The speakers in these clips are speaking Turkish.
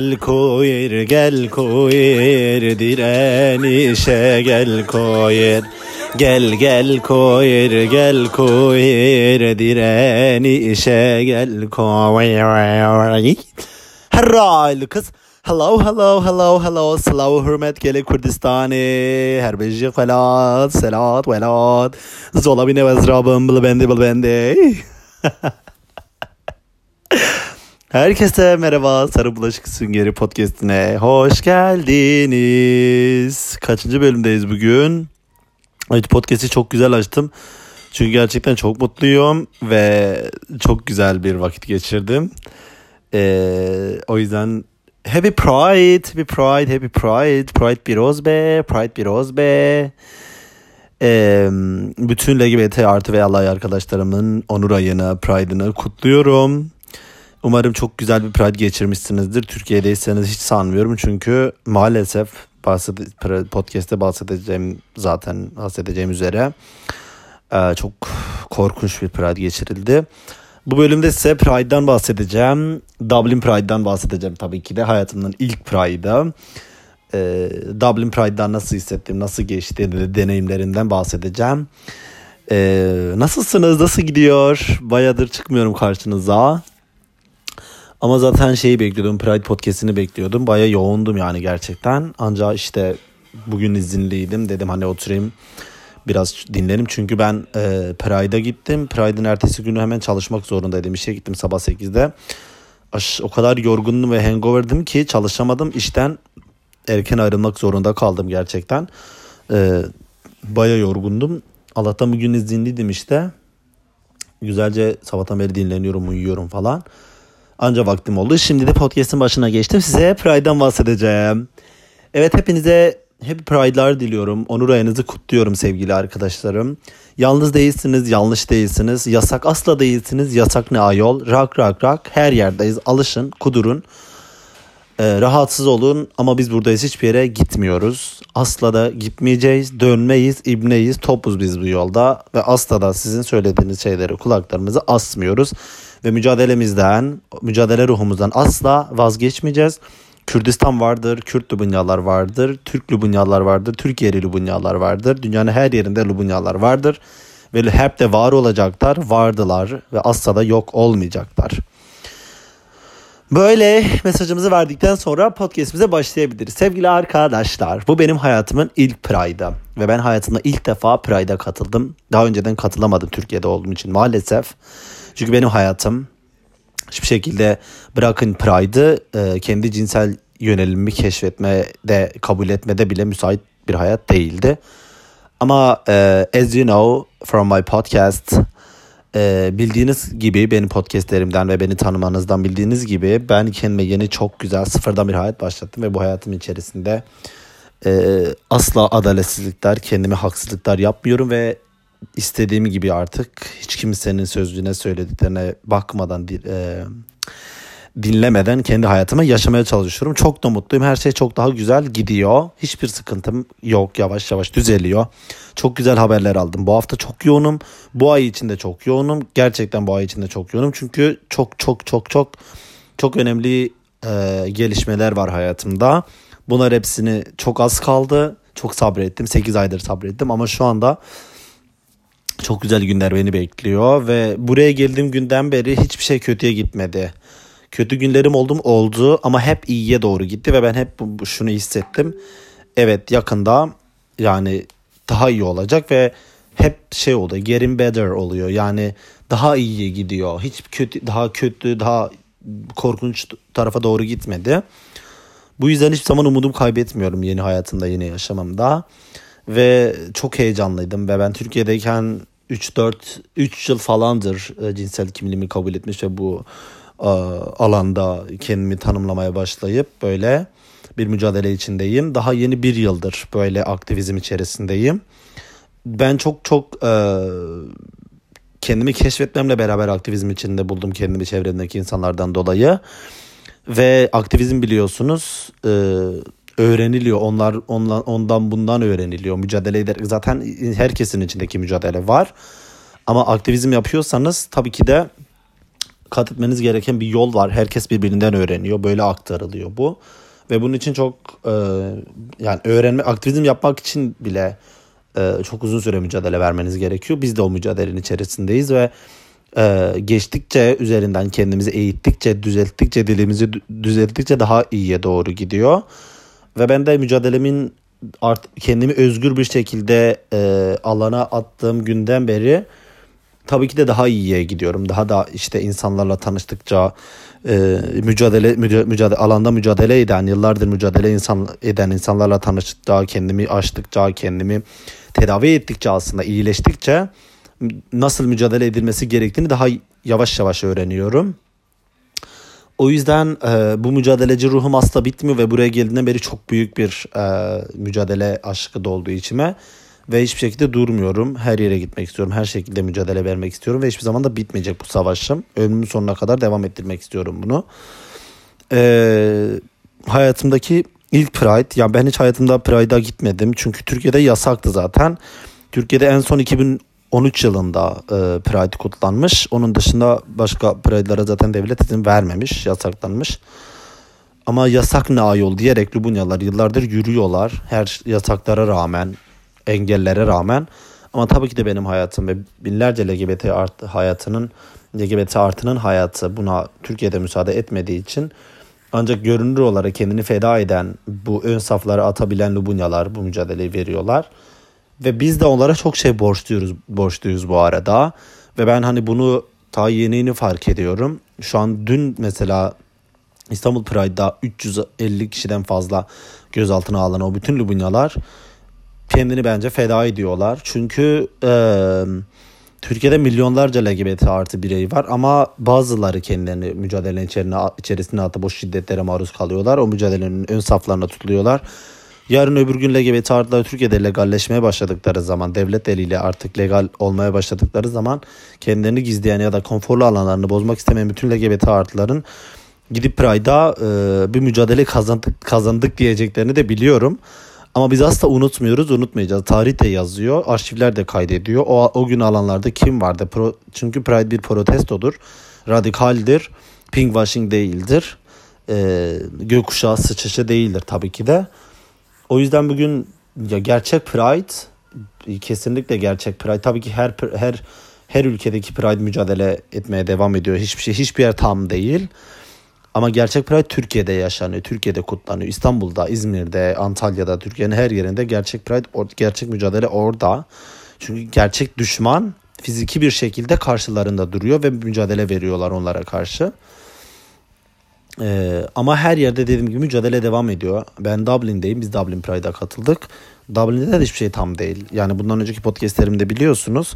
Gel koyur gel koyur direnişe gel koyur Gel gel koyur gel koyur direnişe gel koyur Herhalde kız Hello hello hello hello Slav hürmet gele Kurdistani. Herbeci felat selat velat. Zola bine vezrabım bil bendi bil bendi Herkese merhaba Sarı Bulaşık Süngeri Podcast'ine hoş geldiniz. Kaçıncı bölümdeyiz bugün? Evet podcast'i çok güzel açtım. Çünkü gerçekten çok mutluyum ve çok güzel bir vakit geçirdim. Ee, o yüzden Happy Pride, Happy Pride, Happy Pride, Pride biraz be, Pride biraz be. Ee, bütün LGBT artı ve alay arkadaşlarımın onur ayını, Pride'ını kutluyorum. Umarım çok güzel bir Pride geçirmişsinizdir. Türkiye'deyseniz hiç sanmıyorum çünkü maalesef bahsede, podcast'te bahsedeceğim zaten bahsedeceğim üzere e, çok korkunç bir Pride geçirildi. Bu bölümde size Pride'dan bahsedeceğim. Dublin Pride'dan bahsedeceğim tabii ki de hayatımın ilk Pride'ı. Ee, Dublin Pride'dan nasıl hissettim, nasıl geçti de deneyimlerinden bahsedeceğim. Ee, nasılsınız, nasıl gidiyor? Bayağıdır çıkmıyorum karşınıza. Ama zaten şeyi bekliyordum. Pride podcast'ini bekliyordum. Baya yoğundum yani gerçekten. Ancak işte bugün izinliydim. Dedim hani oturayım biraz dinlerim. Çünkü ben e, Pride'a gittim. Pride'ın ertesi günü hemen çalışmak zorundaydım. İşe gittim sabah 8'de. Aş, o kadar yorgundum ve hangover'dım ki çalışamadım. İşten erken ayrılmak zorunda kaldım gerçekten. E, baya yorgundum. Allah'tan bugün izinliydim işte. Güzelce sabahtan beri dinleniyorum, uyuyorum falan. Anca vaktim oldu. Şimdi de podcast'ın başına geçtim. Size Pride'dan bahsedeceğim. Evet hepinize Happy Pride'lar diliyorum. Onur ayınızı kutluyorum sevgili arkadaşlarım. Yalnız değilsiniz, yanlış değilsiniz. Yasak asla değilsiniz. Yasak ne ayol? Rak rak rak. Her yerdeyiz. Alışın, kudurun. Ee, rahatsız olun ama biz buradayız. Hiçbir yere gitmiyoruz. Asla da gitmeyeceğiz. Dönmeyiz, ibneyiz. Topuz biz bu yolda. Ve asla da sizin söylediğiniz şeyleri kulaklarımızı asmıyoruz ve mücadelemizden, mücadele ruhumuzdan asla vazgeçmeyeceğiz. Kürdistan vardır, Kürt Lubunyalar vardır, Türk Lubunyalar vardır, Türkiye'li Lubunyalar vardır. Dünyanın her yerinde Lubunyalar vardır ve hep de var olacaklar, vardılar ve asla da yok olmayacaklar. Böyle mesajımızı verdikten sonra podcastimize başlayabiliriz. Sevgili arkadaşlar bu benim hayatımın ilk Pride'ı ve ben hayatımda ilk defa Pride'a katıldım. Daha önceden katılamadım Türkiye'de olduğum için maalesef. Çünkü benim hayatım hiçbir şekilde bırakın Pride'ı e, kendi cinsel yönelimimi keşfetmede kabul etmede bile müsait bir hayat değildi. Ama e, as you know from my podcast e, bildiğiniz gibi benim podcastlerimden ve beni tanımanızdan bildiğiniz gibi ben kendime yeni çok güzel sıfırdan bir hayat başlattım ve bu hayatım içerisinde asla adaletsizlikler kendime haksızlıklar yapmıyorum ve istediğim gibi artık hiç kimsenin sözlüğüne söylediklerine bakmadan e, dinlemeden kendi hayatıma yaşamaya çalışıyorum. Çok da mutluyum. Her şey çok daha güzel gidiyor. Hiçbir sıkıntım yok. Yavaş yavaş düzeliyor. Çok güzel haberler aldım. Bu hafta çok yoğunum. Bu ay içinde çok yoğunum. Gerçekten bu ay içinde çok yoğunum. Çünkü çok çok çok çok çok önemli e, gelişmeler var hayatımda. Bunlar hepsini çok az kaldı. Çok sabrettim. 8 aydır sabrettim ama şu anda çok güzel günler beni bekliyor ve buraya geldiğim günden beri hiçbir şey kötüye gitmedi. Kötü günlerim oldum oldu ama hep iyiye doğru gitti ve ben hep şunu hissettim. Evet yakında yani daha iyi olacak ve hep şey oldu getting better oluyor. Yani daha iyiye gidiyor. Hiç kötü daha kötü daha korkunç tarafa doğru gitmedi. Bu yüzden hiçbir zaman umudum kaybetmiyorum yeni hayatımda yeni yaşamamda. Ve çok heyecanlıydım ve ben Türkiye'deyken 3-4 3 yıl falandır e, cinsel kimliğimi kabul etmiş ve bu e, alanda kendimi tanımlamaya başlayıp böyle bir mücadele içindeyim. Daha yeni bir yıldır böyle aktivizm içerisindeyim. Ben çok çok e, kendimi keşfetmemle beraber aktivizm içinde buldum kendimi çevremdeki insanlardan dolayı. Ve aktivizm biliyorsunuz e, öğreniliyor. Onlar ondan, ondan bundan öğreniliyor. Mücadele ederek zaten herkesin içindeki mücadele var. Ama aktivizm yapıyorsanız tabii ki de kat etmeniz gereken bir yol var. Herkes birbirinden öğreniyor. Böyle aktarılıyor bu. Ve bunun için çok e, yani öğrenme aktivizm yapmak için bile e, çok uzun süre mücadele vermeniz gerekiyor. Biz de o mücadelenin içerisindeyiz ve e, geçtikçe üzerinden kendimizi eğittikçe, düzelttikçe, dilimizi düzelttikçe daha iyiye doğru gidiyor. Ve ben de mücadelemin art, kendimi özgür bir şekilde e, alana attığım günden beri tabii ki de daha iyiye gidiyorum. Daha da işte insanlarla tanıştıkça e, mücadele mücadele alanda mücadele eden yıllardır mücadele insan eden insanlarla tanıştıkça kendimi açtıkça kendimi tedavi ettikçe aslında iyileştikçe nasıl mücadele edilmesi gerektiğini daha yavaş yavaş öğreniyorum. O yüzden e, bu mücadeleci ruhum asla bitmiyor ve buraya geldiğinden beri çok büyük bir e, mücadele aşkı doldu içime. Ve hiçbir şekilde durmuyorum. Her yere gitmek istiyorum. Her şekilde mücadele vermek istiyorum. Ve hiçbir zaman da bitmeyecek bu savaşım. Ömrümün sonuna kadar devam ettirmek istiyorum bunu. Ee, hayatımdaki ilk Pride. Yani ben hiç hayatımda Pride'a gitmedim. Çünkü Türkiye'de yasaktı zaten. Türkiye'de en son 2013 yılında e, Pride kutlanmış. Onun dışında başka Pride'lara zaten devlet izin vermemiş. Yasaklanmış. Ama yasak ne ayol diyerek Lubunyalar yıllardır yürüyorlar. Her yasaklara rağmen engellere rağmen ama tabii ki de benim hayatım ve binlerce LGBT art hayatının LGBT artının hayatı buna Türkiye'de müsaade etmediği için ancak görünür olarak kendini feda eden bu ön saflara atabilen Lubunyalar bu mücadeleyi veriyorlar. Ve biz de onlara çok şey borçluyuz, borçluyuz bu arada. Ve ben hani bunu ta yeni yeni fark ediyorum. Şu an dün mesela İstanbul Pride'da 350 kişiden fazla gözaltına alınan o bütün Lubunyalar kendini bence feda ediyorlar. Çünkü e, Türkiye'de milyonlarca LGBT artı birey var ama bazıları kendilerini mücadelenin içerisine, içerisine atıp o şiddetlere maruz kalıyorlar. O mücadelenin ön saflarına tutuluyorlar. Yarın öbür gün LGBT artılar Türkiye'de legalleşmeye başladıkları zaman, devlet eliyle artık legal olmaya başladıkları zaman kendilerini gizleyen ya da konforlu alanlarını bozmak istemeyen bütün LGBT artıların gidip Pride'a e, bir mücadele kazandık, kazandık diyeceklerini de biliyorum. Ama biz asla unutmuyoruz, unutmayacağız. Tarih de yazıyor, arşivler de kaydediyor. O, o gün alanlarda kim vardı? Pro, çünkü Pride bir protestodur, radikaldir, pinkwashing değildir. Ee, gökkuşağı sıçışı değildir tabii ki de. O yüzden bugün ya gerçek Pride kesinlikle gerçek Pride. Tabii ki her her her ülkedeki Pride mücadele etmeye devam ediyor. Hiçbir şey hiçbir yer tam değil. Ama gerçek Pride Türkiye'de yaşanıyor. Türkiye'de kutlanıyor. İstanbul'da, İzmir'de, Antalya'da, Türkiye'nin her yerinde gerçek Pride, gerçek mücadele orada. Çünkü gerçek düşman fiziki bir şekilde karşılarında duruyor ve mücadele veriyorlar onlara karşı. Ee, ama her yerde dediğim gibi mücadele devam ediyor. Ben Dublin'deyim. Biz Dublin Pride'a katıldık. Dublin'de de hiçbir şey tam değil. Yani bundan önceki podcastlerimde biliyorsunuz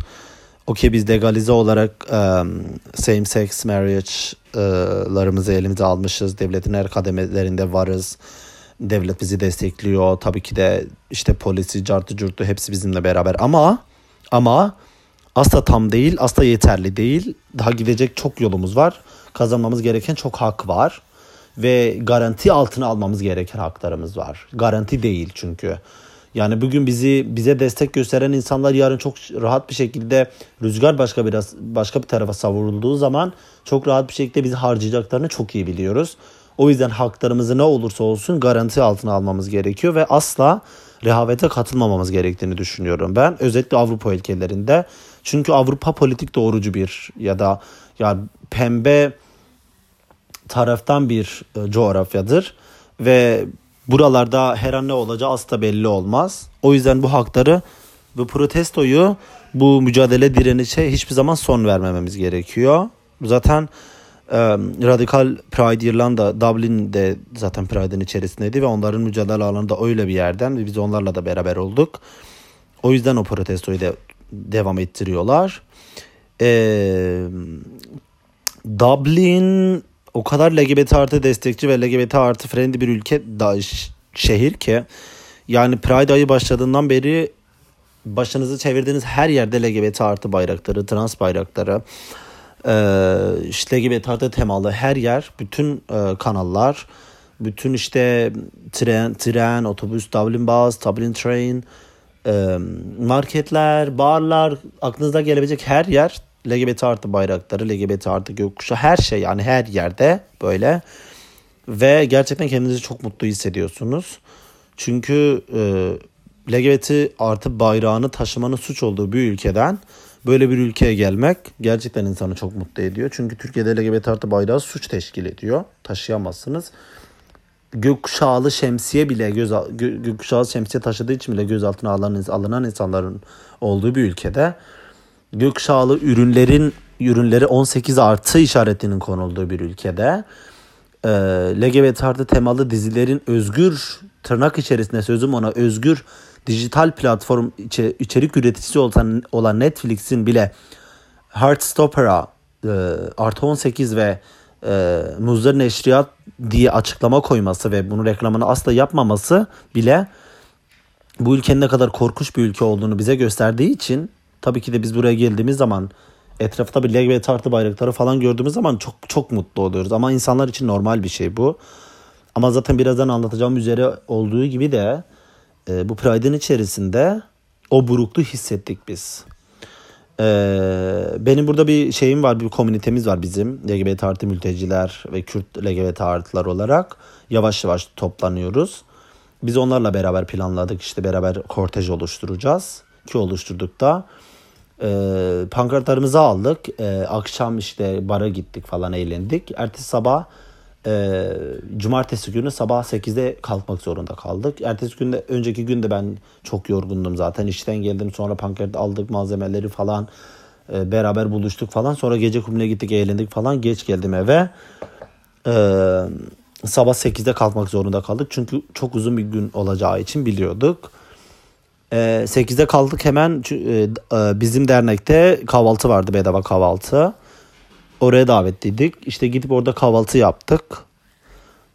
okey biz legalize olarak um, same sex marriage'larımızı elimize almışız. Devletin her kademelerinde varız. Devlet bizi destekliyor. Tabii ki de işte polisi, cartı curtu hepsi bizimle beraber. Ama ama asla tam değil, asla yeterli değil. Daha gidecek çok yolumuz var. Kazanmamız gereken çok hak var. Ve garanti altına almamız gereken haklarımız var. Garanti değil çünkü. Yani bugün bizi bize destek gösteren insanlar yarın çok rahat bir şekilde rüzgar başka biraz başka bir tarafa savrulduğu zaman çok rahat bir şekilde bizi harcayacaklarını çok iyi biliyoruz. O yüzden haklarımızı ne olursa olsun garanti altına almamız gerekiyor ve asla rehavete katılmamamız gerektiğini düşünüyorum ben. Özellikle Avrupa ülkelerinde. Çünkü Avrupa politik doğrucu bir ya da ya pembe taraftan bir e, coğrafyadır ve buralarda her an ne olacağı asla belli olmaz. O yüzden bu hakları bu protestoyu bu mücadele direnişe hiçbir zaman son vermememiz gerekiyor. Zaten e, Radikal Pride İrlanda Dublin'de zaten Pride'in içerisindeydi ve onların mücadele alanında öyle bir yerden ve biz onlarla da beraber olduk. O yüzden o protestoyu da devam ettiriyorlar. E, Dublin o kadar LGBT artı destekçi ve LGBT artı friendly bir ülke da, şehir ki yani Pride ayı başladığından beri başınızı çevirdiğiniz her yerde LGBT artı bayrakları, trans bayrakları, e, işte LGBT artı temalı her yer, bütün e, kanallar, bütün işte tren, tren, otobüs, Dublin Bus, Dublin Train, e, marketler, barlar, aklınıza gelebilecek her yer LGBT artı bayrakları, LGBT artı gökkuşağı her şey yani her yerde böyle ve gerçekten kendinizi çok mutlu hissediyorsunuz. Çünkü e, LGBT artı bayrağını taşımanın suç olduğu bir ülkeden böyle bir ülkeye gelmek gerçekten insanı çok mutlu ediyor. Çünkü Türkiye'de LGBT artı bayrağı suç teşkil ediyor. Taşıyamazsınız. Gökkuşağlı şemsiye bile göz gö, gökkuşağlı şemsiye taşıdığı için bile gözaltına alınan, alınan insanların olduğu bir ülkede gökkuşağlı ürünlerin ürünleri 18 artı işaretinin konulduğu bir ülkede e, LGBT artı temalı dizilerin özgür tırnak içerisinde sözüm ona özgür dijital platform içe, içerik üreticisi olan, olan Netflix'in bile Heartstopper'a e, artı 18 ve e, Muzlar Neşriyat diye açıklama koyması ve bunu reklamını asla yapmaması bile bu ülkenin ne kadar korkunç bir ülke olduğunu bize gösterdiği için tabii ki de biz buraya geldiğimiz zaman etrafta bir LGBT artı bayrakları falan gördüğümüz zaman çok çok mutlu oluyoruz. Ama insanlar için normal bir şey bu. Ama zaten birazdan anlatacağım üzere olduğu gibi de e, bu Pride'ın içerisinde o burukluğu hissettik biz. E, benim burada bir şeyim var, bir komünitemiz var bizim. LGBT artı mülteciler ve Kürt LGBT artılar olarak yavaş yavaş toplanıyoruz. Biz onlarla beraber planladık işte beraber kortej oluşturacağız. Ki oluşturduk da e, pankartlarımızı aldık. E, akşam işte bara gittik falan eğlendik. Ertesi sabah e, cumartesi günü sabah 8'de kalkmak zorunda kaldık. Ertesi günde önceki günde ben çok yorgundum zaten. işten geldim sonra pankart aldık malzemeleri falan. E, beraber buluştuk falan. Sonra gece kulübüne gittik eğlendik falan. Geç geldim eve. E, sabah 8'de kalkmak zorunda kaldık. Çünkü çok uzun bir gün olacağı için biliyorduk. E, 8'de kaldık hemen e, bizim dernekte kahvaltı vardı bedava kahvaltı. Oraya davetliydik. İşte gidip orada kahvaltı yaptık.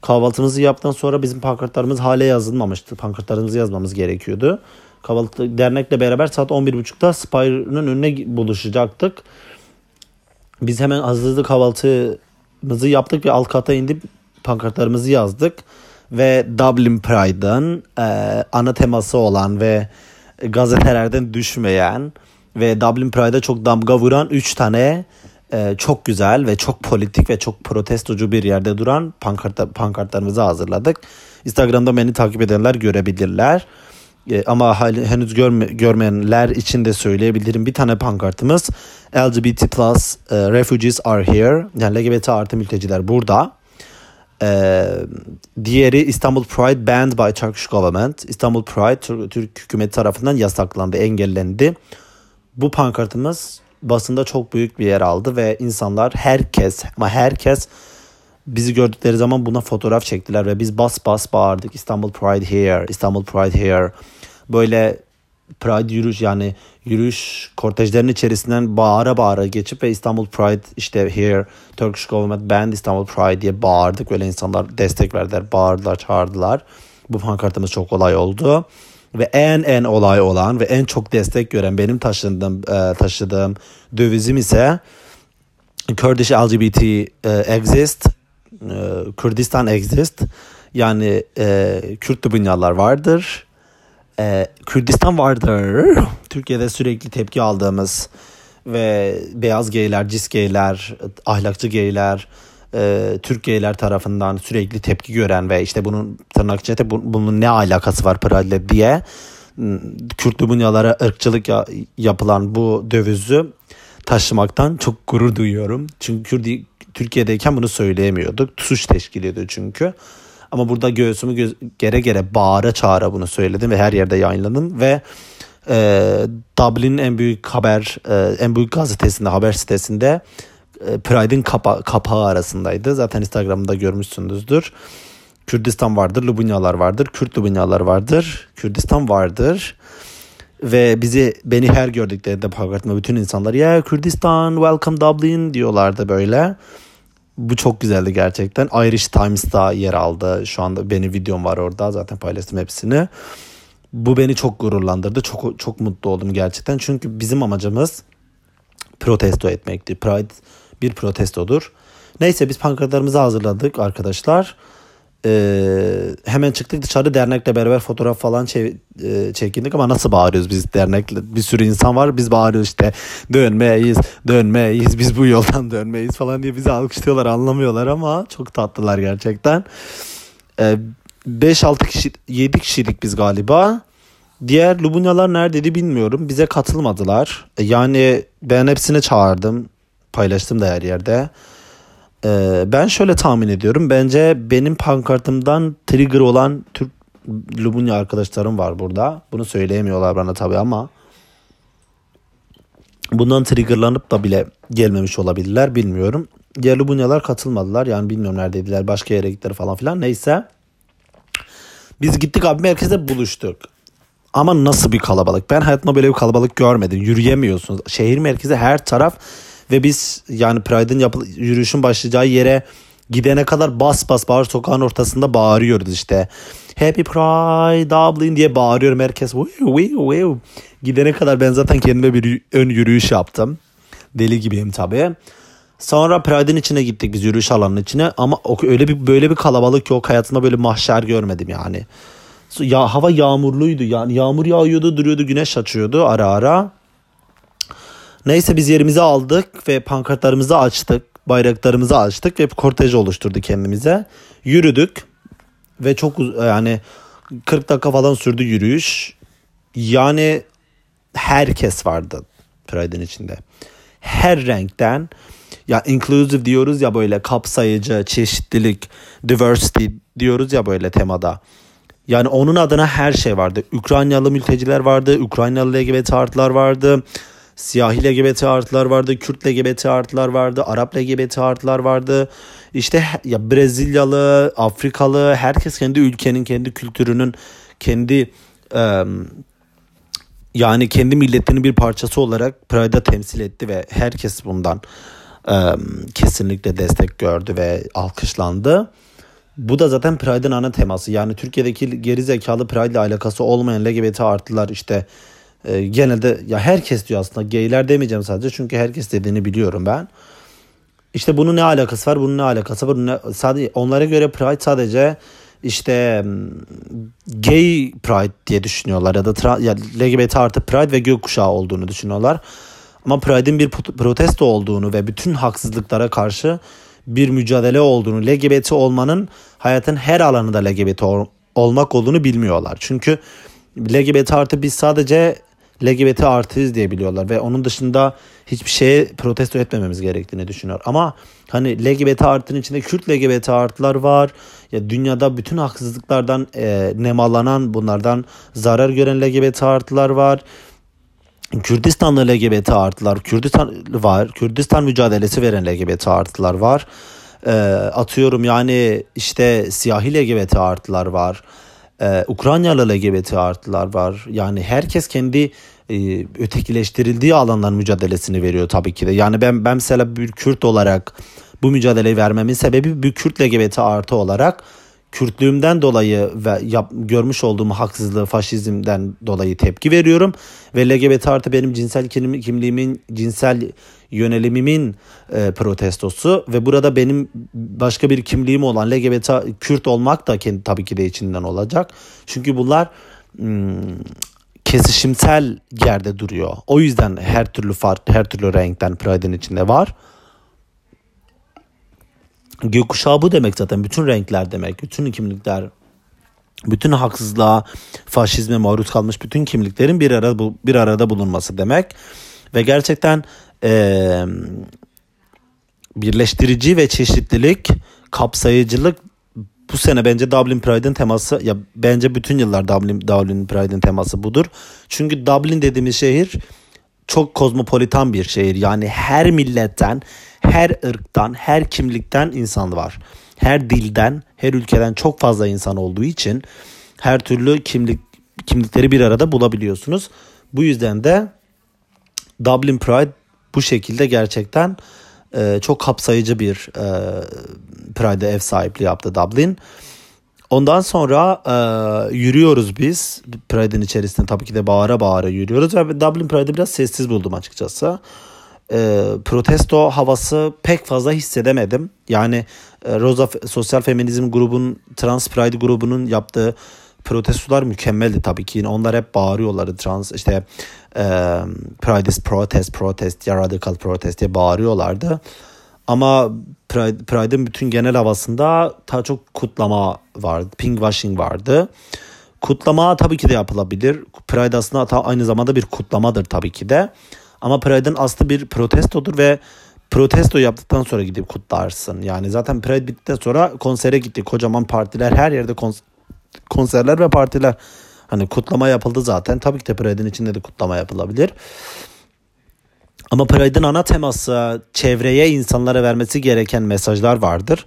Kahvaltımızı yaptıktan sonra bizim pankartlarımız hale yazılmamıştı. Pankartlarımızı yazmamız gerekiyordu. Kahvaltı dernekle beraber saat 11.30'da Spire'ın önüne buluşacaktık. Biz hemen hazırlıklı kahvaltımızı yaptık ve alt kata indik pankartlarımızı yazdık. Ve Dublin Pride'ın e, ana teması olan ve gazetelerden düşmeyen ve Dublin Pride'a çok damga vuran 3 tane e, çok güzel ve çok politik ve çok protestocu bir yerde duran pankart, pankartlarımızı hazırladık. Instagram'da beni takip edenler görebilirler. E, ama henüz görme, görmeyenler için de söyleyebilirim. Bir tane pankartımız LGBT plus e, refugees are here. Yani LGBT artı mülteciler burada. Ee, diğeri İstanbul Pride banned by Turkish government. İstanbul Pride Türk hükümeti tarafından yasaklandı, engellendi. Bu pankartımız basında çok büyük bir yer aldı ve insanlar herkes ama herkes bizi gördükleri zaman buna fotoğraf çektiler ve biz bas bas bağırdık İstanbul Pride here, İstanbul Pride here. Böyle Pride yürüyüş yani yürüyüş kortejlerin içerisinden bağıra bağıra geçip ve İstanbul Pride işte here Turkish government banned İstanbul Pride diye bağırdık. Böyle insanlar destek verdiler, bağırdılar, çağırdılar. Bu pankartımız çok olay oldu. Ve en en olay olan ve en çok destek gören benim taşıdığım, e, taşıdığım dövizim ise Kurdish LGBT e, exist, e, Kürdistan exist. Yani e, Kürt dünyalar vardır ee, Kürdistan vardır. Türkiye'de sürekli tepki aldığımız ve beyaz geyler, cis geyler, ahlakçı geyler, e, Türk geyler tarafından sürekli tepki gören ve işte bunun tırnak içinde bunun ne alakası var Pride diye Kürt dünyalara ırkçılık ya, yapılan bu dövizü taşımaktan çok gurur duyuyorum. Çünkü Türkiye'deyken bunu söyleyemiyorduk. Suç teşkil ediyor çünkü. Ama burada göğsümü gö- gere gere bağıra çağıra bunu söyledim ve her yerde yayınladım ve e, Dublin'in en büyük haber e, en büyük gazetesinde haber sitesinde e, Pride'in kapa- kapağı arasındaydı. Zaten Instagram'da görmüşsünüzdür. Kürdistan vardır, Lubunyalar vardır, Kürt Lubunyalar vardır, Kürdistan vardır. Ve bizi beni her gördüklerinde pankartımda bütün insanlar ya Kürdistan welcome Dublin diyorlardı böyle. Bu çok güzeldi gerçekten. Irish Times'ta yer aldı. Şu anda benim videom var orada. Zaten paylaştım hepsini. Bu beni çok gururlandırdı. Çok çok mutlu oldum gerçekten. Çünkü bizim amacımız protesto etmekti. Pride bir protestodur. Neyse biz pankartlarımızı hazırladık arkadaşlar. Ee, hemen çıktık dışarı dernekle beraber fotoğraf falan çe- e, çekindik ama nasıl bağırıyoruz biz dernekle bir sürü insan var biz bağırıyoruz işte dönmeyiz dönmeyiz biz bu yoldan dönmeyiz falan diye bizi alkışlıyorlar anlamıyorlar ama çok tatlılar gerçekten. Ee, 5-6 kişi 7 kişilik biz galiba. Diğer Lubunyalar neredeydi bilmiyorum. Bize katılmadılar. E, Yani ben hepsini çağırdım. Paylaştım da her yerde. Ee, ben şöyle tahmin ediyorum. Bence benim pankartımdan trigger olan Türk Lubunya arkadaşlarım var burada. Bunu söyleyemiyorlar bana tabii ama bundan triggerlanıp da bile gelmemiş olabilirler bilmiyorum. Diğer Lubunyalar katılmadılar. Yani bilmiyorum neredeydiler. Başka yere gittiler falan filan. Neyse. Biz gittik abi merkezde buluştuk. Ama nasıl bir kalabalık. Ben hayatımda böyle bir kalabalık görmedim. Yürüyemiyorsunuz. Şehir merkezi her taraf ve biz yani Pride'ın yürüyüşün başlayacağı yere gidene kadar bas bas bağır sokağın ortasında bağırıyoruz işte. Happy Pride Dublin diye bağırıyorum herkes. Gidene kadar ben zaten kendime bir ön yürüyüş yaptım. Deli gibiyim tabii. Sonra Pride'ın içine gittik biz yürüyüş alanının içine ama öyle bir böyle bir kalabalık yok. Hayatımda böyle mahşer görmedim yani. Ya hava yağmurluydu yani yağmur yağıyordu duruyordu güneş açıyordu ara ara. Neyse biz yerimizi aldık ve pankartlarımızı açtık. Bayraklarımızı açtık ve kortej oluşturdu kendimize. Yürüdük ve çok yani 40 dakika falan sürdü yürüyüş. Yani herkes vardı Pride'in içinde. Her renkten ya inclusive diyoruz ya böyle kapsayıcı, çeşitlilik, diversity diyoruz ya böyle temada. Yani onun adına her şey vardı. Ukraynalı mülteciler vardı, Ukraynalı LGBT artılar vardı, siyahi LGBT artılar vardı, Kürt LGBT artılar vardı, Arap LGBT artılar vardı. İşte ya Brezilyalı, Afrikalı, herkes kendi ülkenin, kendi kültürünün, kendi em, yani kendi milletinin bir parçası olarak Pride'a temsil etti ve herkes bundan em, kesinlikle destek gördü ve alkışlandı. Bu da zaten Pride'ın ana teması. Yani Türkiye'deki geri zekalı Pride ile alakası olmayan LGBT artılar işte e, genelde ya herkes diyor aslında gayler demeyeceğim sadece çünkü herkes dediğini biliyorum ben. İşte bunun ne alakası var? Bunun ne alakası var? Ne, sadece onlara göre Pride sadece işte gay Pride diye düşünüyorlar ya da tra, ya LGBT artı Pride ve gökkuşağı olduğunu düşünüyorlar. Ama Pride'in bir protesto olduğunu ve bütün haksızlıklara karşı bir mücadele olduğunu, LGBT olmanın hayatın her alanında LGBT ol- olmak olduğunu bilmiyorlar. Çünkü LGBT artı biz sadece LGBT artıyız diye biliyorlar ve onun dışında hiçbir şeye protesto etmememiz gerektiğini düşünüyor. Ama hani LGBT artının içinde Kürt LGBT artılar var. Ya dünyada bütün haksızlıklardan e, nemalanan bunlardan zarar gören LGBT artılar var. Kürdistanlı LGBT artılar, Kürdistan var, Kürdistan mücadelesi veren LGBT artılar var. Ee, atıyorum yani işte siyahi LGBT artılar var. Ee, Ukraynalı LGBT artılar var. Yani herkes kendi e, ötekileştirildiği alanların mücadelesini veriyor tabii ki de. Yani ben ben mesela bir Kürt olarak bu mücadeleyi vermemin sebebi bir Kürt LGBT artı olarak Kürtlüğümden dolayı ve yap, görmüş olduğum haksızlığı faşizmden dolayı tepki veriyorum. Ve LGBT artı benim cinsel kim- kimliğimin, cinsel yönelimimin e, protestosu. Ve burada benim başka bir kimliğim olan LGBT Kürt olmak da kendi, tabii ki de içinden olacak. Çünkü bunlar hmm, kesişimsel yerde duruyor. O yüzden her türlü farklı, her türlü renkten Pride'in içinde var. Gökkuşağı bu demek zaten. Bütün renkler demek. Bütün kimlikler bütün haksızlığa, faşizme maruz kalmış bütün kimliklerin bir arada bir arada bulunması demek. Ve gerçekten eee, birleştirici ve çeşitlilik, kapsayıcılık bu sene bence Dublin Pride'ın teması ya bence bütün yıllar Dublin Dublin Pride'ın teması budur. Çünkü Dublin dediğimiz şehir çok kozmopolitan bir şehir. Yani her milletten, her ırktan, her kimlikten insan var. Her dilden, her ülkeden çok fazla insan olduğu için her türlü kimlik kimlikleri bir arada bulabiliyorsunuz. Bu yüzden de Dublin Pride bu şekilde gerçekten e, çok kapsayıcı bir e, Pride'e ev sahipliği yaptı Dublin. Ondan sonra e, yürüyoruz biz. Pride'in içerisinde tabii ki de bağıra bağıra yürüyoruz. Ve Dublin Pride'ı biraz sessiz buldum açıkçası. E, protesto havası pek fazla hissedemedim. Yani e, Rosa Sosyal Feminizm grubun, Trans Pride grubunun yaptığı protestolar mükemmeldi tabii ki. Onlar hep bağırıyorlardı trans işte e, Pride is protest, protest ya radical protest diye bağırıyorlardı. Ama Pride, Pride'ın bütün genel havasında daha çok kutlama vardı. Pink washing vardı. Kutlama tabii ki de yapılabilir. Pride aslında aynı zamanda bir kutlamadır tabii ki de. Ama Pride'ın aslı bir protestodur ve protesto yaptıktan sonra gidip kutlarsın. Yani zaten Pride bittikten sonra konsere gittik. Kocaman partiler her yerde kons- konserler ve partiler. Hani kutlama yapıldı zaten. Tabii ki de Pride'in içinde de kutlama yapılabilir. Ama Pride'ın ana teması çevreye insanlara vermesi gereken mesajlar vardır.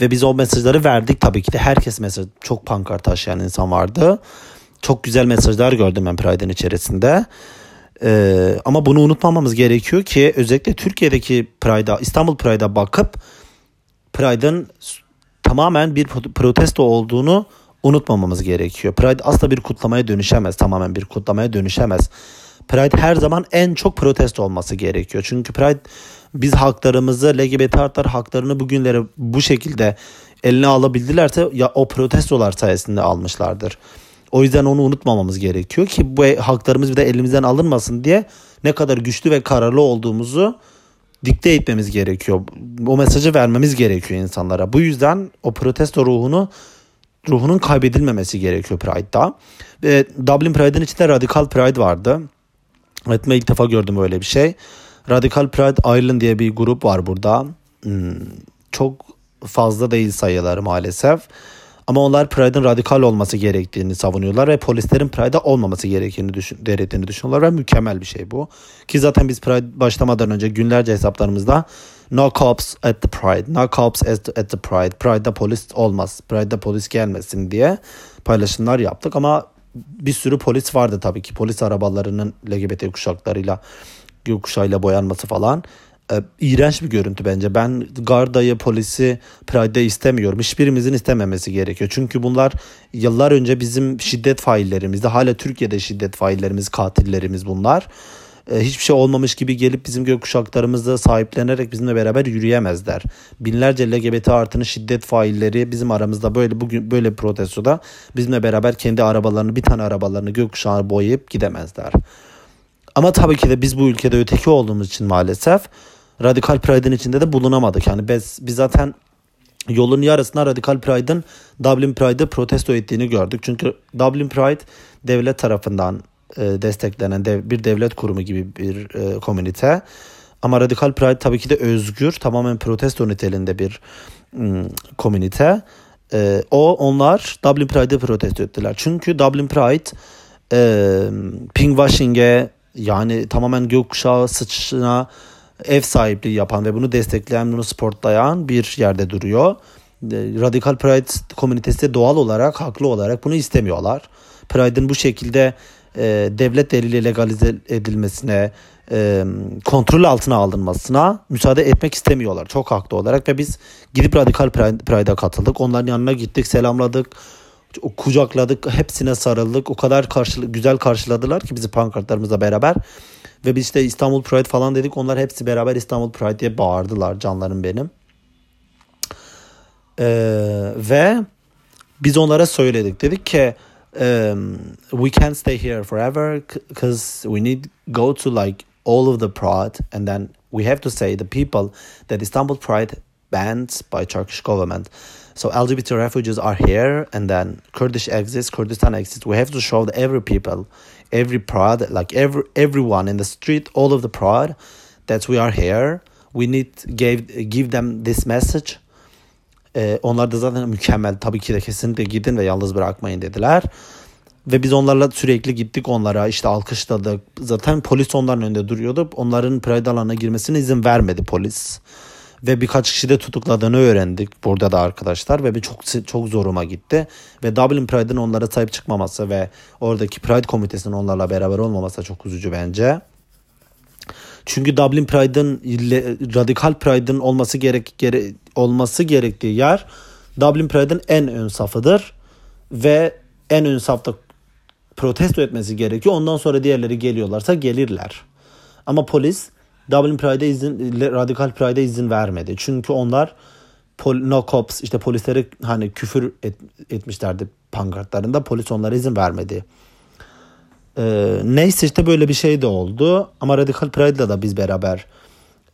Ve biz o mesajları verdik tabii ki de. Herkes mesaj çok pankart taşıyan insan vardı. Çok güzel mesajlar gördüm ben Pride'ın içerisinde. Ee, ama bunu unutmamamız gerekiyor ki özellikle Türkiye'deki Pride'a, İstanbul Pride'a bakıp Pride'ın tamamen bir protesto olduğunu unutmamamız gerekiyor. Pride asla bir kutlamaya dönüşemez. Tamamen bir kutlamaya dönüşemez. Pride her zaman en çok protesto olması gerekiyor. Çünkü Pride biz haklarımızı LGBT artlar haklarını bugünlere bu şekilde eline alabildilerse ya o protestolar sayesinde almışlardır. O yüzden onu unutmamamız gerekiyor ki bu haklarımız bir de elimizden alınmasın diye ne kadar güçlü ve kararlı olduğumuzu dikte etmemiz gerekiyor. O mesajı vermemiz gerekiyor insanlara. Bu yüzden o protesto ruhunu ruhunun kaybedilmemesi gerekiyor Pride'da. Ve Dublin Pride'ın içinde Radical Pride vardı. Ben ilk defa gördüm öyle bir şey. Radical Pride Ireland diye bir grup var burada. Hmm, çok fazla değil sayıları maalesef. Ama onlar Pride'ın radikal olması gerektiğini savunuyorlar ve polislerin Pride'a olmaması gerektiğini, düşün, gerektiğini düşünüyorlar ve mükemmel bir şey bu. Ki zaten biz Pride başlamadan önce günlerce hesaplarımızda No cops at the Pride, no cops at the Pride, Pride'da polis olmaz, Pride'da polis gelmesin diye paylaşımlar yaptık ama bir sürü polis vardı tabii ki. Polis arabalarının LGBT kuşaklarıyla gökkuşağıyla boyanması falan. Ee, iğrenç bir görüntü bence. Ben Garda'yı, polisi Pride'de istemiyorum. Hiçbirimizin istememesi gerekiyor. Çünkü bunlar yıllar önce bizim şiddet faillerimizdi. Hala Türkiye'de şiddet faillerimiz, katillerimiz bunlar. Ee, hiçbir şey olmamış gibi gelip bizim gökkuşaklarımızı sahiplenerek bizimle beraber yürüyemezler. Binlerce LGBT artının şiddet failleri bizim aramızda böyle bugün böyle protestoda bizimle beraber kendi arabalarını bir tane arabalarını gökkuşağı boyayıp gidemezler. Ama tabii ki de biz bu ülkede öteki olduğumuz için maalesef Radikal Pride'in içinde de bulunamadık. Yani biz, biz zaten yolun yarısına Radikal Pride'ın Dublin Pride'ı protesto ettiğini gördük. Çünkü Dublin Pride devlet tarafından e, desteklenen dev, bir devlet kurumu gibi bir e, komünite. Ama Radikal Pride tabii ki de özgür, tamamen protesto niteliğinde bir mm, komünite. E, o onlar Dublin Pride'ı protesto ettiler. Çünkü Dublin Pride e, pinkwashing'e yani tamamen gökkuşağı sıçına ev sahipliği yapan ve bunu destekleyen, bunu sportlayan bir yerde duruyor. Radikal Pride komünitesi de doğal olarak, haklı olarak bunu istemiyorlar. Pride'ın bu şekilde e, devlet eliyle legalize edilmesine, e, kontrol altına alınmasına müsaade etmek istemiyorlar. Çok haklı olarak ve biz gidip Radikal Pride'a katıldık. Onların yanına gittik, selamladık, kucakladık, hepsine sarıldık. O kadar karşılı, güzel karşıladılar ki bizi pankartlarımızla beraber. Ve biz işte İstanbul Pride falan dedik. Onlar hepsi beraber İstanbul Pride diye bağırdılar canlarım benim. Ee, ve biz onlara söyledik. Dedik ki um, we can't stay here forever because we need go to like all of the Pride and then we have to say the people that Istanbul Pride banned by Turkish government. So LGBT refugees are here and then Kurdish exists, Kurdistan exists. We have to show that every people every prod, like every everyone in the street, all of the prod, that we are here. We need give give them this message. Ee, onlar da zaten mükemmel. Tabii ki de kesinlikle gidin ve yalnız bırakmayın dediler. Ve biz onlarla sürekli gittik onlara işte alkışladık. Zaten polis onların önünde duruyordu. Onların Pride alanına girmesine izin vermedi polis ve birkaç kişi de tutukladığını öğrendik burada da arkadaşlar ve bir çok çok zoruma gitti ve Dublin Pride'ın onlara sahip çıkmaması ve oradaki Pride komitesinin onlarla beraber olmaması çok üzücü bence. Çünkü Dublin Pride'ın radikal Pride'ın olması gerek gere, olması gerektiği yer Dublin Pride'ın en ön safıdır ve en ön safta protesto etmesi gerekiyor. Ondan sonra diğerleri geliyorlarsa gelirler. Ama polis Dublin Pride'e izin radikal Pride'e izin vermedi. Çünkü onlar pol, no cops işte polislere hani küfür et, etmişlerdi pankartlarında. Polis onlara izin vermedi. Ee, neyse işte böyle bir şey de oldu. Ama Radikal Pride'la da biz beraber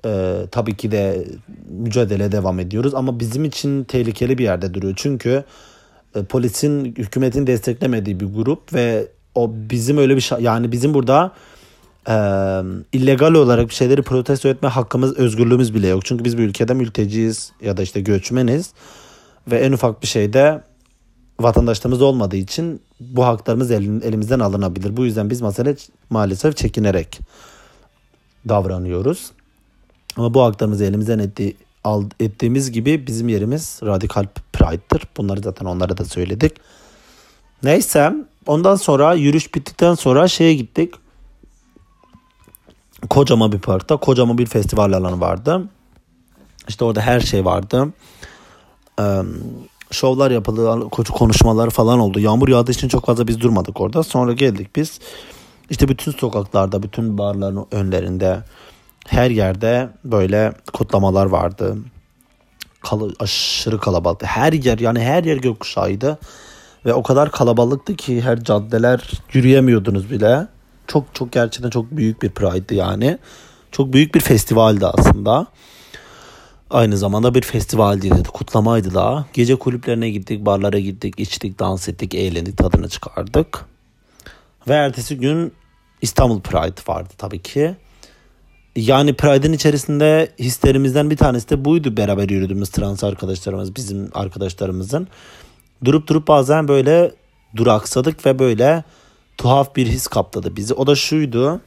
e, tabii ki de mücadele devam ediyoruz. Ama bizim için tehlikeli bir yerde duruyor. Çünkü e, polisin hükümetin desteklemediği bir grup ve o bizim öyle bir yani bizim burada e, illegal olarak bir şeyleri protesto etme hakkımız, özgürlüğümüz bile yok. Çünkü biz bir ülkede mülteciyiz ya da işte göçmeniz ve en ufak bir şeyde vatandaşlarımız olmadığı için bu haklarımız elimizden alınabilir. Bu yüzden biz mesele maalesef çekinerek davranıyoruz. Ama bu haklarımızı elimizden etti, al, ettiğimiz gibi bizim yerimiz radikal pride'dır. Bunları zaten onlara da söyledik. Neyse ondan sonra yürüyüş bittikten sonra şeye gittik. Kocaman bir parkta kocaman bir festival alanı vardı. İşte orada her şey vardı. Ee, şovlar yapıldı, konuşmalar falan oldu. Yağmur yağdığı için çok fazla biz durmadık orada. Sonra geldik biz. İşte bütün sokaklarda, bütün barların önlerinde her yerde böyle kutlamalar vardı. Kal aşırı kalabalıktı. Her yer yani her yer gökkuşağıydı. Ve o kadar kalabalıktı ki her caddeler yürüyemiyordunuz bile. Çok çok gerçekten çok büyük bir pride'dı yani. Çok büyük bir festivaldi aslında. Aynı zamanda bir festivaldi, kutlamaydı da. Gece kulüplerine gittik, barlara gittik, içtik, dans ettik, eğlendik, tadını çıkardık. Ve ertesi gün İstanbul Pride vardı tabii ki. Yani Pride'in içerisinde hislerimizden bir tanesi de buydu beraber yürüdüğümüz trans arkadaşlarımız, bizim arkadaşlarımızın. Durup durup bazen böyle duraksadık ve böyle tuhaf bir his kapladı bizi. O da şuydu.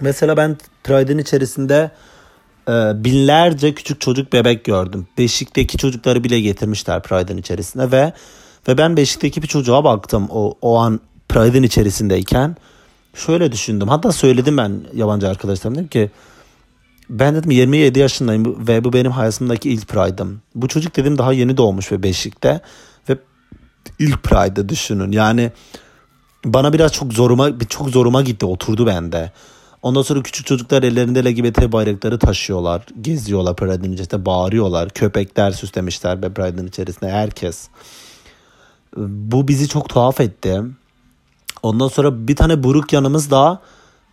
Mesela ben Pride'in içerisinde e, binlerce küçük çocuk bebek gördüm. Beşik'teki çocukları bile getirmişler Pride'in içerisinde ve ve ben Beşik'teki bir çocuğa baktım o, o an Pride'in içerisindeyken. Şöyle düşündüm. Hatta söyledim ben yabancı arkadaşlarım dedim ki ben dedim 27 yaşındayım ve bu benim hayatımdaki ilk Pride'ım. Bu çocuk dedim daha yeni doğmuş ve Beşik'te ve ilk Pride'ı düşünün. Yani bana biraz çok zoruma çok zoruma gitti oturdu bende. Ondan sonra küçük çocuklar ellerinde LGBT bayrakları taşıyorlar. Geziyorlar Pride'ın içerisinde bağırıyorlar. Köpekler süslemişler ve Pride'ın içerisinde herkes. Bu bizi çok tuhaf etti. Ondan sonra bir tane buruk yanımız daha.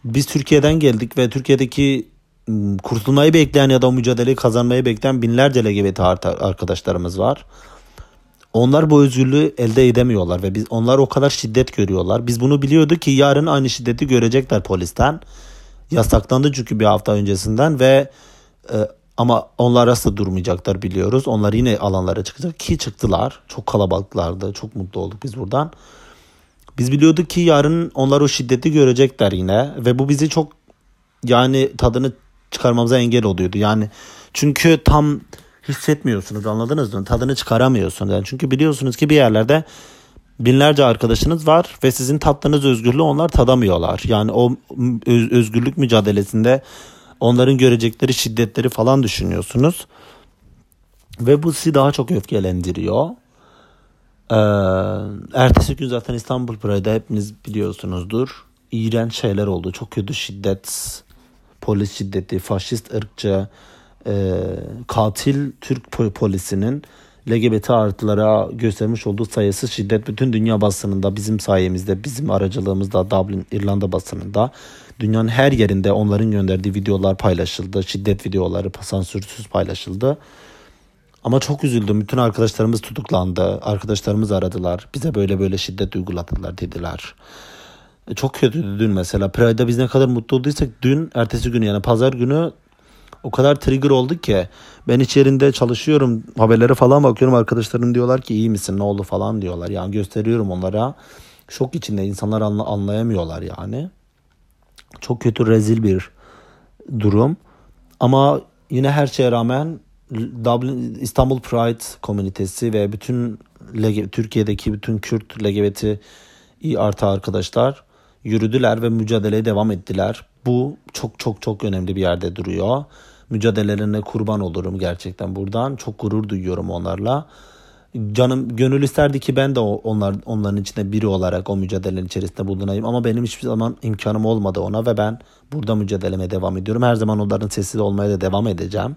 Biz Türkiye'den geldik ve Türkiye'deki ıı, kurtulmayı bekleyen ya da mücadeleyi kazanmayı bekleyen binlerce LGBT arkadaşlarımız var. Onlar bu özgürlüğü elde edemiyorlar ve biz onlar o kadar şiddet görüyorlar. Biz bunu biliyorduk ki yarın aynı şiddeti görecekler polisten. Yasaklandı çünkü bir hafta öncesinden ve e, ama onlar asla durmayacaklar biliyoruz. Onlar yine alanlara çıkacak ki çıktılar. Çok kalabalıklardı. Çok mutlu olduk biz buradan. Biz biliyorduk ki yarın onlar o şiddeti görecekler yine ve bu bizi çok yani tadını çıkarmamıza engel oluyordu. Yani çünkü tam hissetmiyorsunuz anladınız mı? Tadını çıkaramıyorsunuz. Yani çünkü biliyorsunuz ki bir yerlerde binlerce arkadaşınız var ve sizin tattığınız özgürlüğü onlar tadamıyorlar. Yani o özgürlük mücadelesinde onların görecekleri şiddetleri falan düşünüyorsunuz. Ve bu sizi daha çok öfkelendiriyor. Ee, ertesi gün zaten İstanbul Pride'da hepiniz biliyorsunuzdur. İğrenç şeyler oldu. Çok kötü şiddet, polis şiddeti, faşist ırkçı, e, katil Türk polisinin LGBT artılara göstermiş olduğu sayısız şiddet bütün dünya basınında bizim sayemizde bizim aracılığımızda Dublin İrlanda basınında dünyanın her yerinde onların gönderdiği videolar paylaşıldı. Şiddet videoları sansürsüz paylaşıldı. Ama çok üzüldüm. Bütün arkadaşlarımız tutuklandı. Arkadaşlarımız aradılar. Bize böyle böyle şiddet uyguladılar dediler. E, çok kötüydü dün mesela. Pride'da biz ne kadar mutlu olduysak dün ertesi günü yani pazar günü o kadar trigger oldu ki ben içerinde çalışıyorum haberlere falan bakıyorum arkadaşlarım diyorlar ki iyi misin ne oldu? falan diyorlar. Yani gösteriyorum onlara. Şok içinde insanlar anla, anlayamıyorlar yani. Çok kötü rezil bir durum. Ama yine her şeye rağmen Dublin İstanbul Pride komünitesi ve bütün Türkiye'deki bütün Kürt LGBT artı arkadaşlar yürüdüler ve mücadeleye devam ettiler. Bu çok çok çok önemli bir yerde duruyor. Mücadelelerine kurban olurum gerçekten buradan. Çok gurur duyuyorum onlarla. Canım gönül isterdi ki ben de onlar onların içinde biri olarak o mücadelenin içerisinde bulunayım ama benim hiçbir zaman imkanım olmadı ona ve ben burada mücadeleme devam ediyorum. Her zaman onların sesi olmaya da devam edeceğim.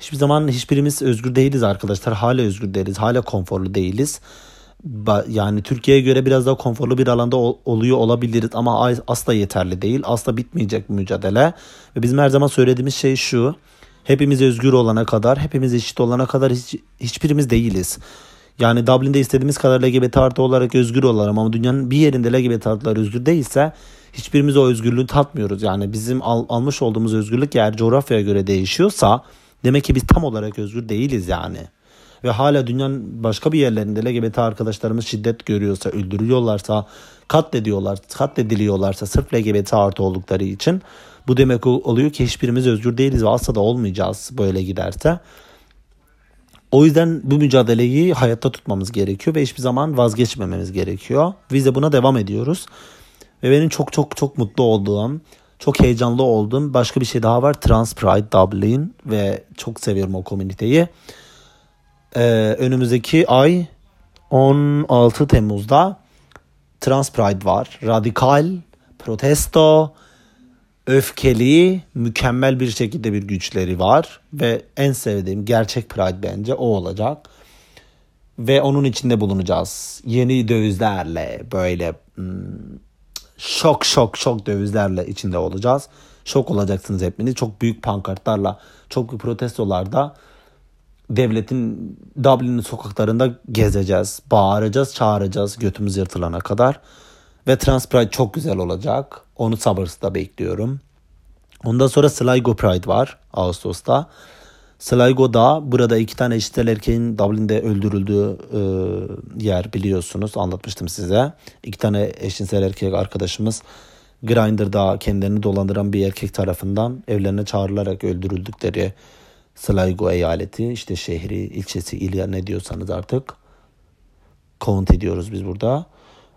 Hiçbir zaman hiçbirimiz özgür değiliz arkadaşlar. Hala özgür değiliz. Hala konforlu değiliz. Yani Türkiye'ye göre biraz daha konforlu bir alanda oluyor olabiliriz ama asla yeterli değil. Asla bitmeyecek mücadele. Ve bizim her zaman söylediğimiz şey şu. Hepimiz özgür olana kadar, hepimiz eşit olana kadar hiç, hiçbirimiz değiliz. Yani Dublin'de istediğimiz kadar LGBT artı olarak özgür olalım ama dünyanın bir yerinde LGBT artılar özgür değilse hiçbirimiz o özgürlüğü tatmıyoruz. Yani bizim al, almış olduğumuz özgürlük eğer coğrafyaya göre değişiyorsa demek ki biz tam olarak özgür değiliz yani. Ve hala dünyanın başka bir yerlerinde LGBT arkadaşlarımız şiddet görüyorsa, öldürüyorlarsa, katlediyorlar, katlediliyorlarsa sırf LGBT artı oldukları için bu demek oluyor ki hiçbirimiz özgür değiliz ve asla da olmayacağız böyle giderse. O yüzden bu mücadeleyi hayatta tutmamız gerekiyor ve hiçbir zaman vazgeçmememiz gerekiyor. Biz de buna devam ediyoruz. Ve benim çok çok çok mutlu olduğum, çok heyecanlı olduğum başka bir şey daha var. Trans Pride Dublin ve çok seviyorum o komüniteyi. Ee, önümüzdeki ay 16 Temmuz'da Trans Pride var. Radikal, protesto, öfkeli, mükemmel bir şekilde bir güçleri var ve en sevdiğim gerçek Pride bence o olacak. Ve onun içinde bulunacağız. Yeni dövizlerle böyle hmm, şok şok şok dövizlerle içinde olacağız. Şok olacaksınız hepiniz. Çok büyük pankartlarla, çok büyük protestolarda devletin Dublin'in sokaklarında gezeceğiz. Bağıracağız, çağıracağız götümüz yırtılana kadar. Ve Trans Pride çok güzel olacak. Onu sabırsızla bekliyorum. Ondan sonra Sligo Pride var Ağustos'ta. Sligo'da burada iki tane eşitsel erkeğin Dublin'de öldürüldüğü e, yer biliyorsunuz. Anlatmıştım size. İki tane eşcinsel erkek arkadaşımız Grindr'da kendilerini dolandıran bir erkek tarafından evlerine çağrılarak öldürüldükleri Sligo eyaleti işte şehri, ilçesi, ilya ne diyorsanız artık count ediyoruz biz burada.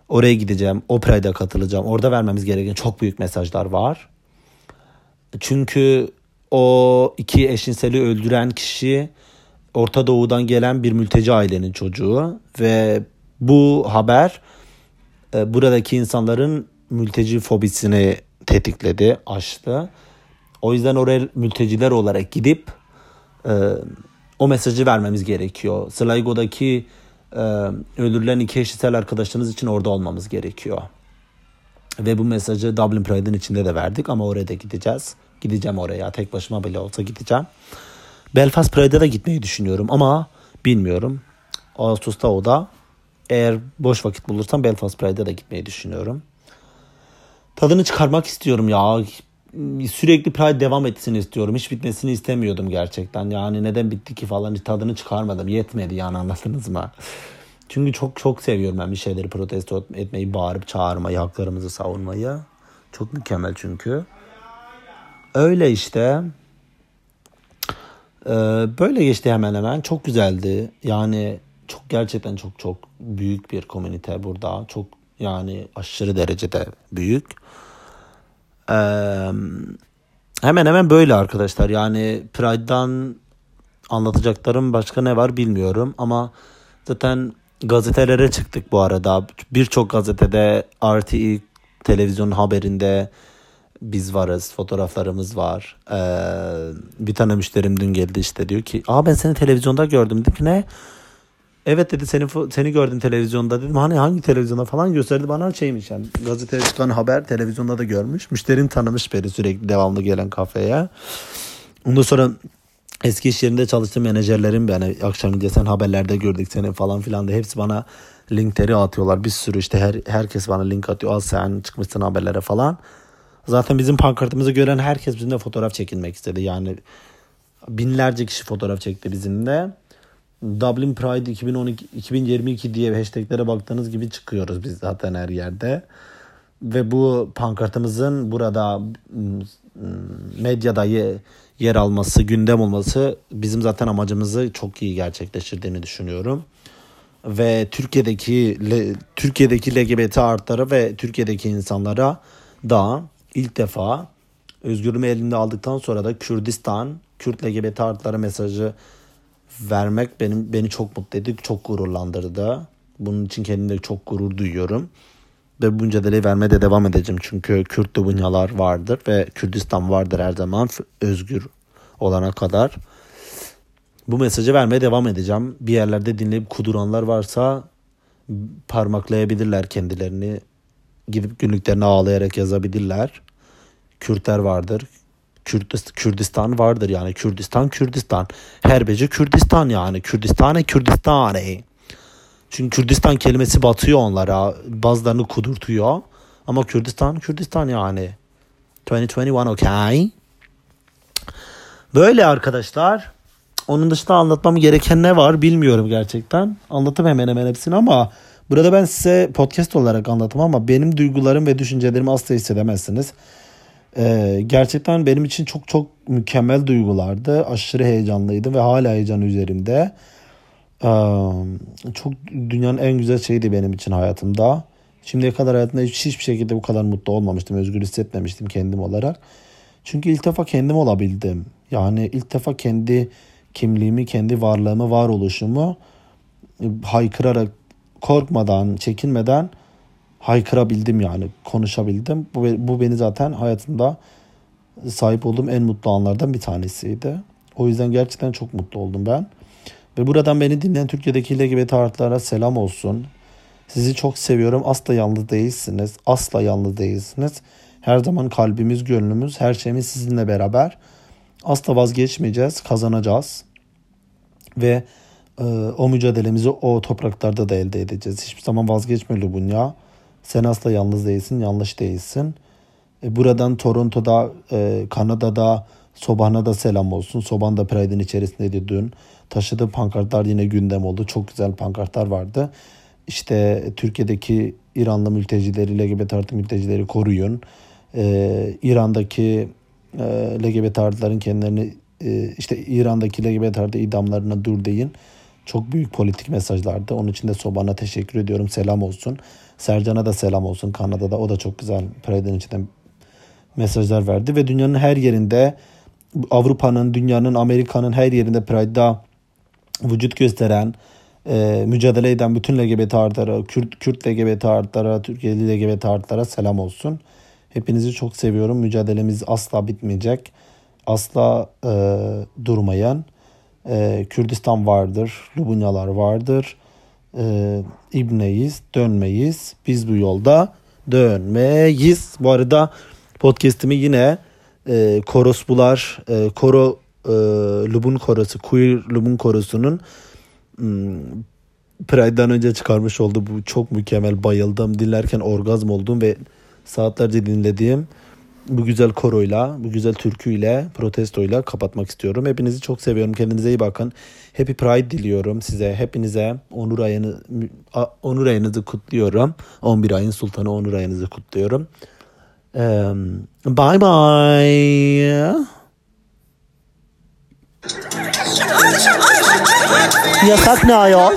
Oraya gideceğim. O Pride'a katılacağım. Orada vermemiz gereken çok büyük mesajlar var. Çünkü o iki eşinseli öldüren kişi Orta Doğu'dan gelen bir mülteci ailenin çocuğu ve bu haber e, buradaki insanların mülteci fobisini tetikledi, açtı. O yüzden oraya mülteciler olarak gidip e, o mesajı vermemiz gerekiyor. Sligo'daki e, öldürülen iki eşitsel arkadaşlarımız için orada olmamız gerekiyor. Ve bu mesajı Dublin Pride'in içinde de verdik ama oraya da gideceğiz. Gideceğim oraya tek başıma bile olsa gideceğim. Belfast Pride'a da gitmeyi düşünüyorum ama bilmiyorum. Ağustos'ta o da. Eğer boş vakit bulursam Belfast Pride'a da gitmeyi düşünüyorum. Tadını çıkarmak istiyorum ya. Sürekli Pride devam etsin istiyorum. Hiç bitmesini istemiyordum gerçekten. Yani neden bitti ki falan tadını çıkarmadım. Yetmedi yani anladınız mı? Çünkü çok çok seviyorum ben bir şeyleri protesto etmeyi, bağırıp çağırmayı, haklarımızı savunmayı. Çok mükemmel çünkü. Öyle işte. Ee, böyle geçti hemen hemen. Çok güzeldi. Yani çok gerçekten çok çok büyük bir komünite burada. Çok yani aşırı derecede büyük. Ee, hemen hemen böyle arkadaşlar. Yani Pride'dan anlatacaklarım başka ne var bilmiyorum ama zaten gazetelere çıktık bu arada. Birçok gazetede RTI televizyon haberinde biz varız, fotoğraflarımız var. Ee, bir tane müşterim dün geldi işte diyor ki, "Aa ben seni televizyonda gördüm." Dedim ki ne? Evet dedi seni seni gördüm televizyonda dedim. Hani hangi televizyonda falan gösterdi bana şeymiş yani gazeteye çıkan haber televizyonda da görmüş. Müşterim tanımış beni sürekli devamlı gelen kafeye. Ondan sonra eski iş yerinde çalıştığım menajerlerim yani akşam sen haberlerde gördük seni falan filan da hepsi bana linkleri atıyorlar. Bir sürü işte her, herkes bana link atıyor. Al sen çıkmışsın haberlere falan. Zaten bizim pankartımızı gören herkes bizimle fotoğraf çekilmek istedi. Yani binlerce kişi fotoğraf çekti bizimle. Dublin Pride 2012 2022 diye hashtaglere baktığınız gibi çıkıyoruz biz zaten her yerde. Ve bu pankartımızın burada medyada yer alması, gündem olması bizim zaten amacımızı çok iyi gerçekleştirdiğini düşünüyorum. Ve Türkiye'deki Türkiye'deki LGBT artları ve Türkiye'deki insanlara da ilk defa özgürlüğümü elimde aldıktan sonra da Kürdistan, Kürt LGBT artıları mesajı vermek benim beni çok mutlu etti, çok gururlandırdı. Bunun için kendimde çok gurur duyuyorum. Ve bu mücadeleyi vermeye de devam edeceğim. Çünkü Kürt Lubunyalar vardır ve Kürdistan vardır her zaman özgür olana kadar. Bu mesajı vermeye devam edeceğim. Bir yerlerde dinleyip kuduranlar varsa parmaklayabilirler kendilerini. Gidip günlüklerine ağlayarak yazabilirler. Kürtler vardır. Kürdistan, vardır yani Kürdistan Kürdistan. Herbeci Kürdistan yani Kürdistane Kürdistane. Çünkü Kürdistan kelimesi batıyor onlara. Bazılarını kudurtuyor. Ama Kürdistan Kürdistan yani. 2021 okay. Böyle arkadaşlar. Onun dışında anlatmam gereken ne var bilmiyorum gerçekten. Anlattım hemen hemen hepsini ama burada ben size podcast olarak anlatım ama benim duygularım ve düşüncelerimi asla hissedemezsiniz. Ee, gerçekten benim için çok çok mükemmel duygulardı. Aşırı heyecanlıydı ve hala heyecan üzerimde. Ee, çok dünyanın en güzel şeydi benim için hayatımda. Şimdiye kadar hayatımda hiç, hiçbir şekilde bu kadar mutlu olmamıştım. Özgür hissetmemiştim kendim olarak. Çünkü ilk defa kendim olabildim. Yani ilk defa kendi kimliğimi, kendi varlığımı, varoluşumu e, haykırarak, korkmadan, çekinmeden haykırabildim yani. Konuşabildim. Bu, bu beni zaten hayatımda sahip olduğum en mutlu anlardan bir tanesiydi. O yüzden gerçekten çok mutlu oldum ben. Ve buradan beni dinleyen Türkiye'deki LGBT artılara selam olsun. Sizi çok seviyorum. Asla yalnız değilsiniz. Asla yalnız değilsiniz. Her zaman kalbimiz, gönlümüz, her şeyimiz sizinle beraber. Asla vazgeçmeyeceğiz, kazanacağız. Ve e, o mücadelemizi o topraklarda da elde edeceğiz. Hiçbir zaman vazgeçme Lubunya. Sen asla yalnız değilsin, yanlış değilsin. E, buradan Toronto'da, e, Kanada'da, Soban'a da selam olsun. Soban da Pride'in içerisindeydi dün. Taşıdığı pankartlar yine gündem oldu. Çok güzel pankartlar vardı. İşte Türkiye'deki İranlı mültecileri, LGBT artı mültecileri koruyun. Ee, İran'daki e, LGBT artıların kendilerini e, işte İran'daki LGBT artı idamlarına dur deyin. Çok büyük politik mesajlardı. Onun için de Soban'a teşekkür ediyorum. Selam olsun. Sercan'a da selam olsun Kanada'da. O da çok güzel Pride'in içinden mesajlar verdi. Ve dünyanın her yerinde Avrupa'nın, dünyanın, Amerika'nın her yerinde Pride'da vücut gösteren, e, mücadele eden bütün LGBT artılara, Kürt, Kürt LGBT artılara, Türkiye'li LGBT artılara selam olsun. Hepinizi çok seviyorum. Mücadelemiz asla bitmeyecek. Asla e, durmayan. E, Kürdistan vardır, Lubunyalar vardır. E, İbneyiz, dönmeyiz. Biz bu yolda dönmeyiz. Bu arada podcast'imi yine e, Korosbular, e, Koro e, Lubun Korosu, Queer Lubun Korosu'nun hmm, Pride'dan önce çıkarmış oldu. Bu çok mükemmel. Bayıldım. Dinlerken orgazm oldum ve saatlerce dinlediğim bu güzel koroyla, bu güzel türküyle, protestoyla kapatmak istiyorum. Hepinizi çok seviyorum. Kendinize iyi bakın. Happy Pride diliyorum size. Hepinize onur ayını onur ayınızı kutluyorum. 11 ayın sultanı onur ayınızı kutluyorum. Um, bye bye. Yasak ne ayol?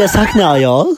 Yasak ne ayol?